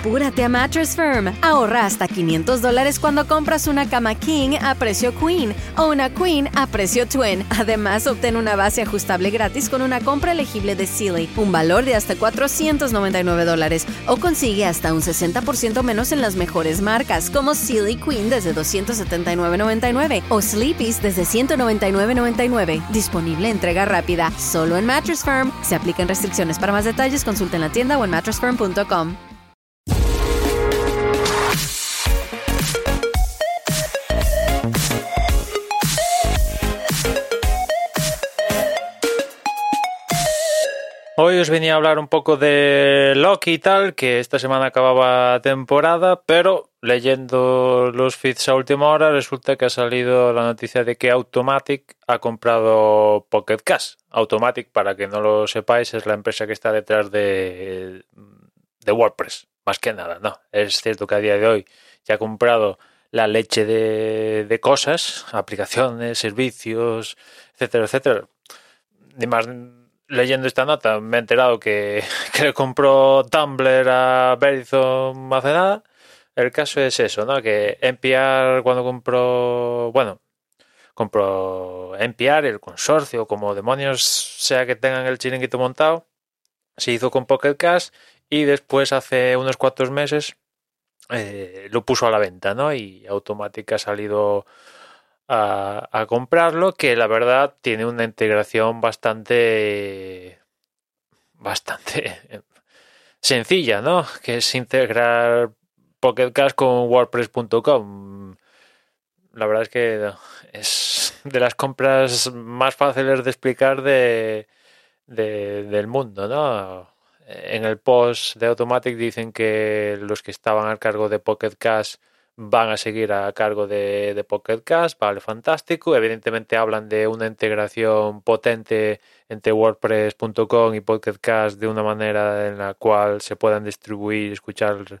Apúrate a Mattress Firm. Ahorra hasta 500 dólares cuando compras una cama King a precio Queen o una Queen a precio Twin. Además, obtén una base ajustable gratis con una compra elegible de Sealy, un valor de hasta 499 dólares, o consigue hasta un 60% menos en las mejores marcas, como Sealy Queen desde 279.99 o Sleepy's desde 199.99. Disponible entrega rápida, solo en Mattress Firm. Se aplican restricciones. Para más detalles, consulta en la tienda o en mattressfirm.com. Hoy os venía a hablar un poco de Loki y tal, que esta semana acababa temporada, pero leyendo los feeds a última hora resulta que ha salido la noticia de que Automatic ha comprado Pocket Cash. Automatic, para que no lo sepáis, es la empresa que está detrás de, de WordPress, más que nada, ¿no? Es cierto que a día de hoy ya ha comprado la leche de, de cosas, aplicaciones, servicios, etcétera, etcétera. Ni más leyendo esta nota me he enterado que, que le compró Tumblr a Verizon hace nada. El caso es eso, ¿no? Que NPR cuando compró, bueno, compró NPR, el consorcio, como demonios sea que tengan el chiringuito montado, se hizo con Pocket Cash y después hace unos cuantos meses eh, lo puso a la venta, ¿no? Y Automática ha salido a, comprarlo, que la verdad tiene una integración bastante bastante sencilla, ¿no? Que es integrar Pocket Cash con WordPress.com. La verdad es que es de las compras más fáciles de explicar de, del mundo, ¿no? En el post de Automatic dicen que los que estaban al cargo de Pocket Cash van a seguir a cargo de, de Pocket vale, fantástico. Evidentemente hablan de una integración potente entre WordPress.com y Pocket de una manera en la cual se puedan distribuir y escuchar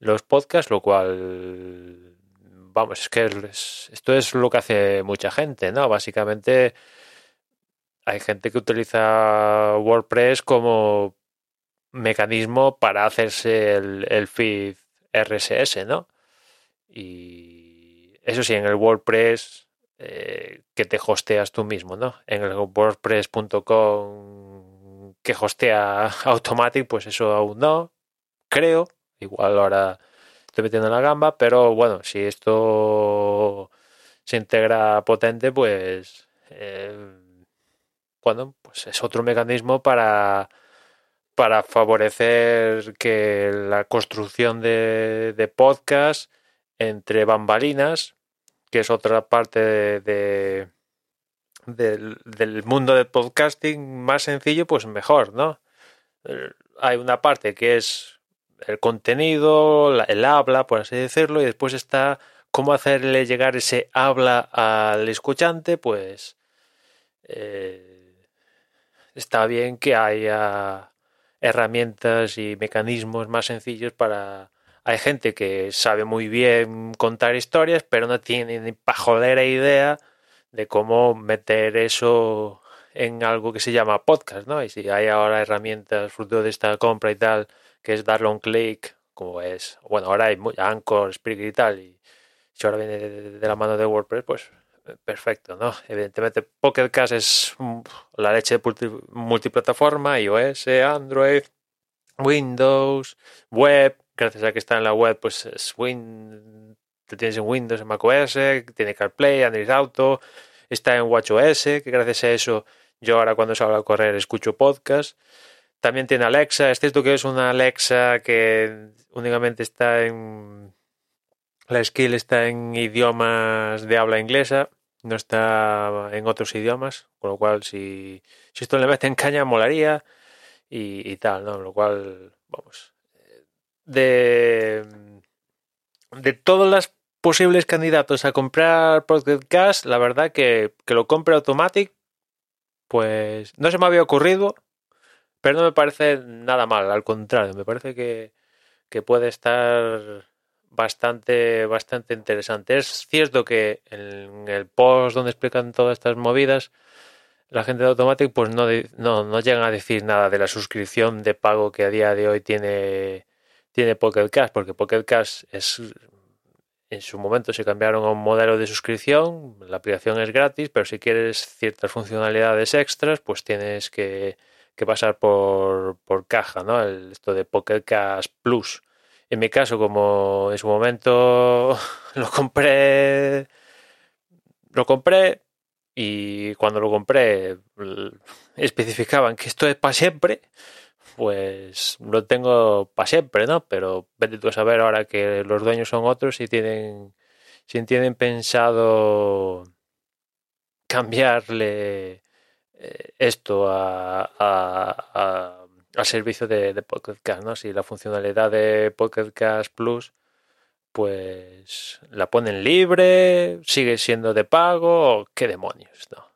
los podcasts, lo cual, vamos, es que esto es lo que hace mucha gente, ¿no? Básicamente hay gente que utiliza WordPress como mecanismo para hacerse el, el feed RSS, ¿no? Y eso sí, en el WordPress eh, que te hosteas tú mismo, ¿no? En el WordPress.com que hostea Automatic, pues eso aún no, creo. Igual ahora estoy metiendo la gamba, pero bueno, si esto se integra potente, pues eh, bueno, pues es otro mecanismo para para favorecer que la construcción de, de podcast entre bambalinas, que es otra parte de, del, mundo del podcasting más sencillo, pues mejor, ¿no? Hay una parte que es el contenido, el habla, por así decirlo, y después está cómo hacerle llegar ese habla al escuchante, pues eh, está bien que haya herramientas y mecanismos más sencillos para hay gente que sabe muy bien contar historias, pero no tiene ni pajolera idea de cómo meter eso en algo que se llama podcast, ¿no? Y si hay ahora herramientas fruto de esta compra y tal, que es darle un clic, como es, bueno, ahora hay Anchor, Spreaker y tal, y si ahora viene de, la mano de WordPress, pues perfecto, ¿no? Evidentemente Pocket Cast es la leche de multiplataforma, iOS, Android, Windows, web, gracias a que está en la web, pues es Win, te tienes en Windows, en macOS, tiene CarPlay, Android Auto, está en WatchOS, que gracias a eso yo ahora cuando salgo a correr escucho podcast. También tiene Alexa, es cierto que es una Alexa que únicamente está en... La skill está en idiomas de habla inglesa, no está en otros idiomas, con lo cual si, si esto le mete en caña molaría y, y tal, ¿no? Lo cual, vamos, de, de todos los posibles candidatos a comprar Pocket Cash, la verdad que, que lo compre Automatic, pues no se me había ocurrido, pero no me parece nada mal, al contrario, me parece que, que puede estar bastante, bastante interesante. Es cierto que en el post donde explican todas estas movidas, la gente de Automatic pues no, no, no llegan a decir nada de la suscripción de pago que a día de hoy tiene tiene Pocket Cast, porque Pocket Cast es en su momento se cambiaron a un modelo de suscripción, la aplicación es gratis, pero si quieres ciertas funcionalidades extras, pues tienes que, pasar por, caja, ¿no? esto de Pocket Cast Plus. En mi caso, como en su momento lo compré, lo compré y cuando lo compré especificaban que esto es para siempre, pues lo tengo para siempre, ¿no? Pero vete tú a saber ahora que los dueños son otros y tienen, tienen pensado cambiarle eh, esto a, al servicio de, de Pocket Cast, ¿no? Si la funcionalidad de Pocket Cast Plus pues la ponen libre, sigue siendo de pago, qué demonios, ¿no?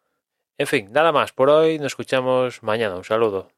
En fin, nada más por hoy, nos escuchamos mañana, un saludo.